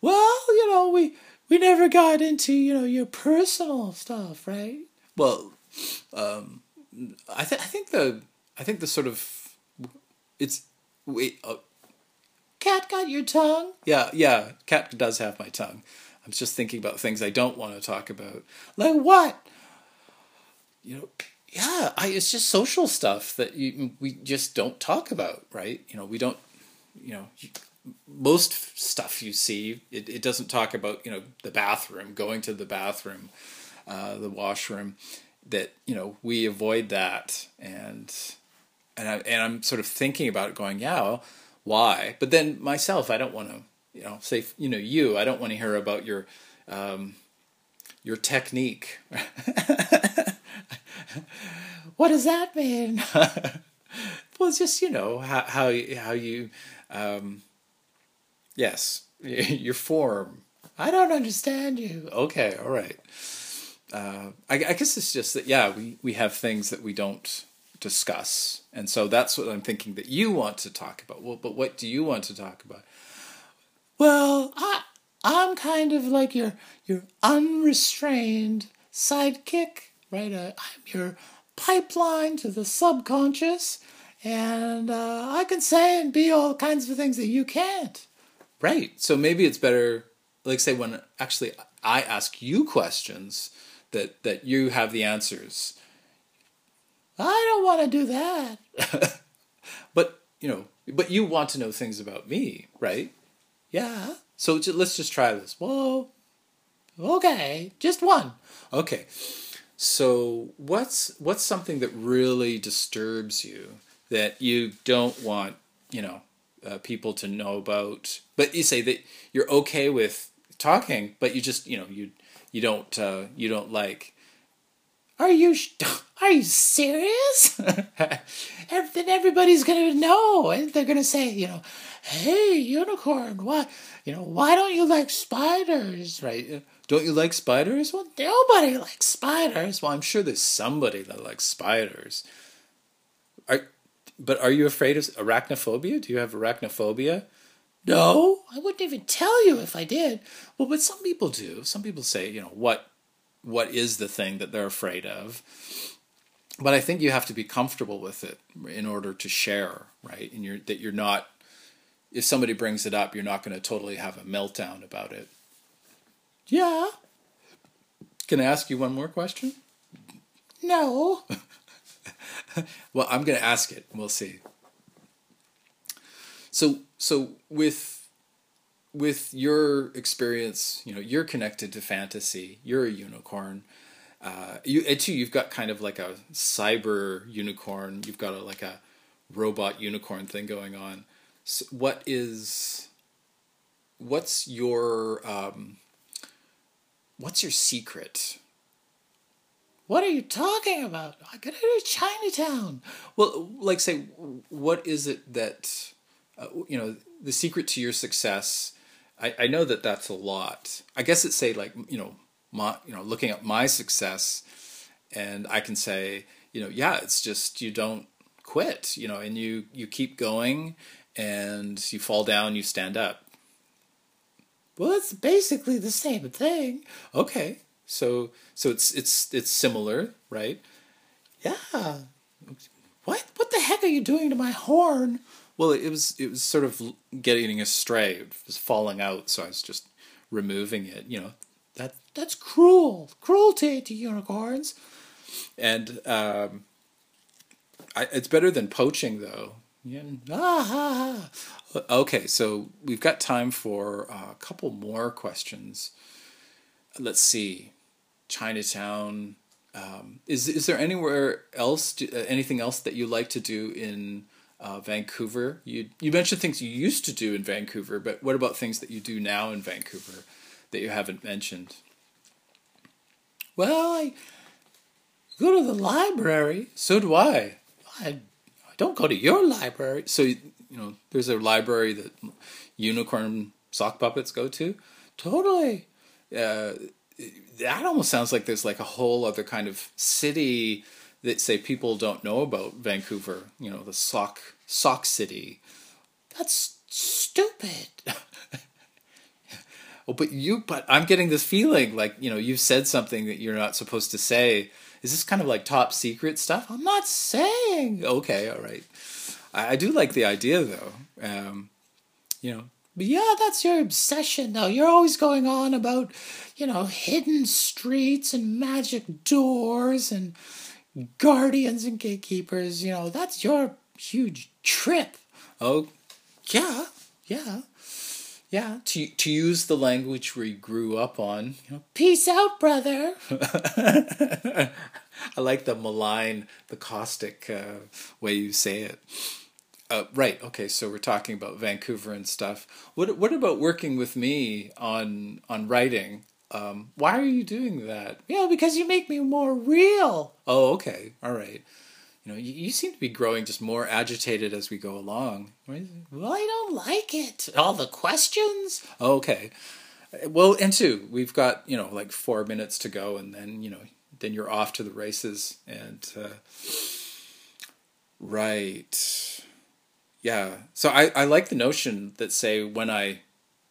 Well, you know, we we never got into you know your personal stuff, right? Well, um, I think I think the I think the sort of it's wait. Uh, Cat got your tongue? Yeah, yeah. Cat does have my tongue. I'm just thinking about things I don't want to talk about. Like what? You know, yeah. I it's just social stuff that you, we just don't talk about, right? You know, we don't. You know, you, most stuff you see, it, it doesn't talk about you know the bathroom, going to the bathroom, uh, the washroom. That you know we avoid that, and and I and I'm sort of thinking about it, going, yeah. Why. But then myself, I don't want to, you know, say, you know, you, I don't want to hear about your, um, your technique. what does that mean? well, it's just, you know, how, how, how you, um, yes, your form. I don't understand you. Okay, all right. Uh, I, I guess it's just that, yeah, we, we have things that we don't discuss. And so that's what I'm thinking that you want to talk about. Well, but what do you want to talk about? Well, I I'm kind of like your your unrestrained sidekick, right? Uh, I'm your pipeline to the subconscious, and uh, I can say and be all kinds of things that you can't. Right. So maybe it's better, like say when actually I ask you questions that that you have the answers I don't want to do that. but, you know, but you want to know things about me, right? Yeah. So let's just try this. Whoa. Okay, just one. Okay. So what's what's something that really disturbs you that you don't want, you know, uh, people to know about? But you say that you're okay with talking, but you just, you know, you you don't uh, you don't like are you are you serious? then everybody's gonna know, and they're gonna say, you know, hey, unicorn, why, you know, why don't you like spiders, right? Don't you like spiders? Well, nobody likes spiders. Well, I'm sure there's somebody that likes spiders. Are, but are you afraid of arachnophobia? Do you have arachnophobia? No, I wouldn't even tell you if I did. Well, but some people do. Some people say, you know, what what is the thing that they're afraid of. But I think you have to be comfortable with it in order to share, right? And you're that you're not if somebody brings it up, you're not going to totally have a meltdown about it. Yeah. Can I ask you one more question? No. well, I'm going to ask it. We'll see. So, so with with your experience, you know, you're connected to fantasy. You're a unicorn. Uh, you and too, you've got kind of like a cyber unicorn. You've got a, like a robot unicorn thing going on. So what is what's your um, what's your secret? What are you talking about? I gotta go to Chinatown. Well, like say, what is it that uh, you know the secret to your success? I, I know that that's a lot. I guess it's say like you know my you know looking at my success, and I can say you know yeah it's just you don't quit you know and you you keep going and you fall down you stand up. Well, it's basically the same thing. Okay, so so it's it's it's similar, right? Yeah. What what the heck are you doing to my horn? Well, it was it was sort of getting astray. It was falling out, so I was just removing it. You know, that that's cruel, cruelty to unicorns. And um, I, it's better than poaching, though. Yeah. Ah, Okay, so we've got time for a couple more questions. Let's see. Chinatown. Um, is is there anywhere else, uh, anything else that you like to do in uh, Vancouver? You you mentioned things you used to do in Vancouver, but what about things that you do now in Vancouver that you haven't mentioned? Well, I go to the library. So do I. I, I don't go to your library. So you know, there's a library that unicorn sock puppets go to. Totally. Uh, that almost sounds like there's like a whole other kind of city that say people don't know about Vancouver. You know, the sock sock city. That's stupid. oh, but you, but I'm getting this feeling like you know you've said something that you're not supposed to say. Is this kind of like top secret stuff? I'm not saying. Okay, all right. I, I do like the idea though. Um, you know, but yeah, that's your obsession, though. You're always going on about, you know, hidden streets and magic doors and guardians and gatekeepers. You know, that's your huge trip. Oh, yeah, yeah, yeah. To to use the language we grew up on. You know, Peace out, brother. I like the malign, the caustic uh, way you say it. Uh, right. Okay. So we're talking about Vancouver and stuff. What What about working with me on on writing? Um, why are you doing that? Yeah, because you make me more real. Oh, okay. All right. You know, you, you seem to be growing just more agitated as we go along. Well, I don't like it. All the questions. Okay. Well, and two, we've got you know like four minutes to go, and then you know then you're off to the races, and uh, right yeah. So I, I like the notion that say when I,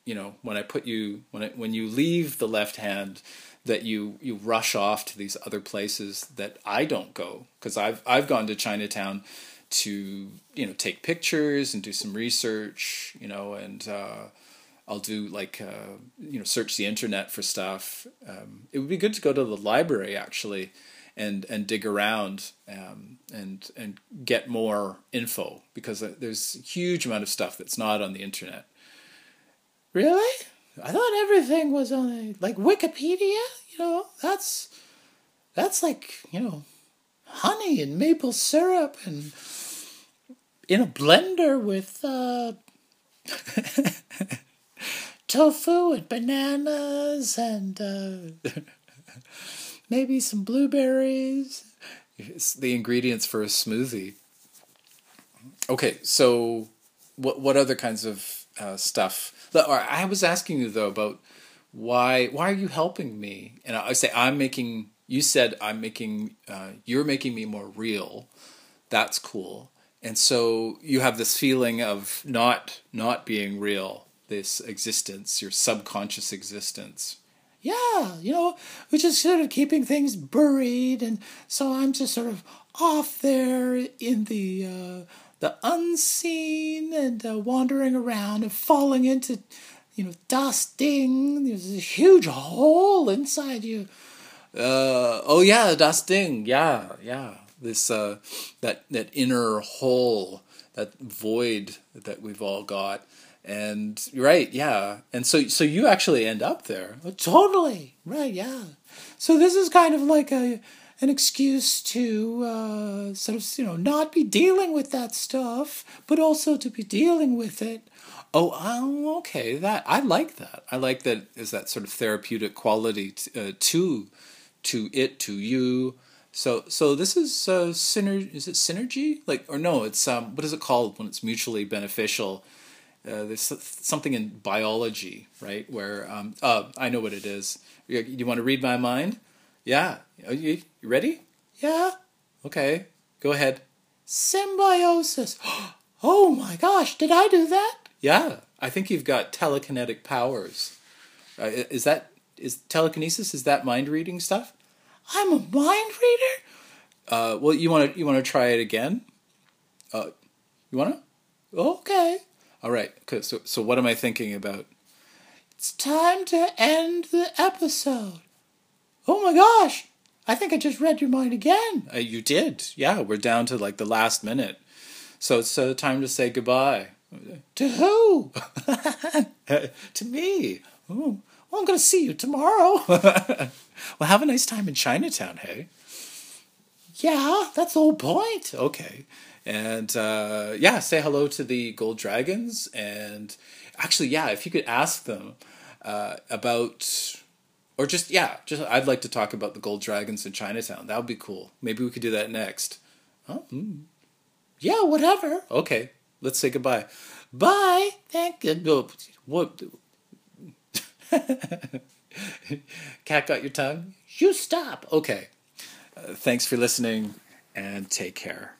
you know, when I put you when I, when you leave the left hand, that you you rush off to these other places that I don't go because I've I've gone to Chinatown to you know take pictures and do some research, you know, and uh, I'll do like uh, you know search the internet for stuff. Um, it would be good to go to the library actually and and dig around um, and and get more info because uh, there's a huge amount of stuff that's not on the internet. Really? I thought everything was on a, like Wikipedia. You know, that's that's like you know, honey and maple syrup and in a blender with uh, tofu and bananas and. Uh, maybe some blueberries. It's the ingredients for a smoothie. Okay, so what what other kinds of uh, stuff? I was asking you though about why why are you helping me? And I say I'm making. You said I'm making. Uh, you're making me more real. That's cool. And so you have this feeling of not not being real. This existence, your subconscious existence, yeah, you know, we're just sort of keeping things buried, and so I'm just sort of off there in the uh, the unseen and uh, wandering around and falling into, you know, dusting. There's a huge hole inside you. Uh, oh yeah, dusting. Yeah, yeah. This uh, that that inner hole, that void that we've all got and right yeah and so so you actually end up there totally right yeah so this is kind of like a an excuse to uh, sort of you know not be dealing with that stuff but also to be dealing with it oh um, okay that i like that i like that is that sort of therapeutic quality t- uh, to to it to you so so this is uh synergy is it synergy like or no it's um what is it called when it's mutually beneficial uh, there's something in biology, right? Where um, oh, I know what it is. You, you want to read my mind? Yeah. Are you, you ready? Yeah. Okay. Go ahead. Symbiosis. Oh my gosh! Did I do that? Yeah. I think you've got telekinetic powers. Uh, is that is telekinesis? Is that mind reading stuff? I'm a mind reader. Uh, well, you want to you want to try it again? Uh, you want to? Okay. All right. So, so what am I thinking about? It's time to end the episode. Oh my gosh! I think I just read your mind again. Uh, you did. Yeah, we're down to like the last minute. So it's uh, time to say goodbye. To who? to me. Oh, well, I'm going to see you tomorrow. Well, have a nice time in Chinatown, hey? Yeah, that's the whole point. Okay. And uh, yeah, say hello to the Gold Dragons. And actually, yeah, if you could ask them uh, about, or just, yeah, just I'd like to talk about the Gold Dragons in Chinatown. That would be cool. Maybe we could do that next. Oh, mm. Yeah, whatever. Okay, let's say goodbye. Bye. Thank you. What? Cat got your tongue? You stop. Okay. Uh, thanks for listening and take care.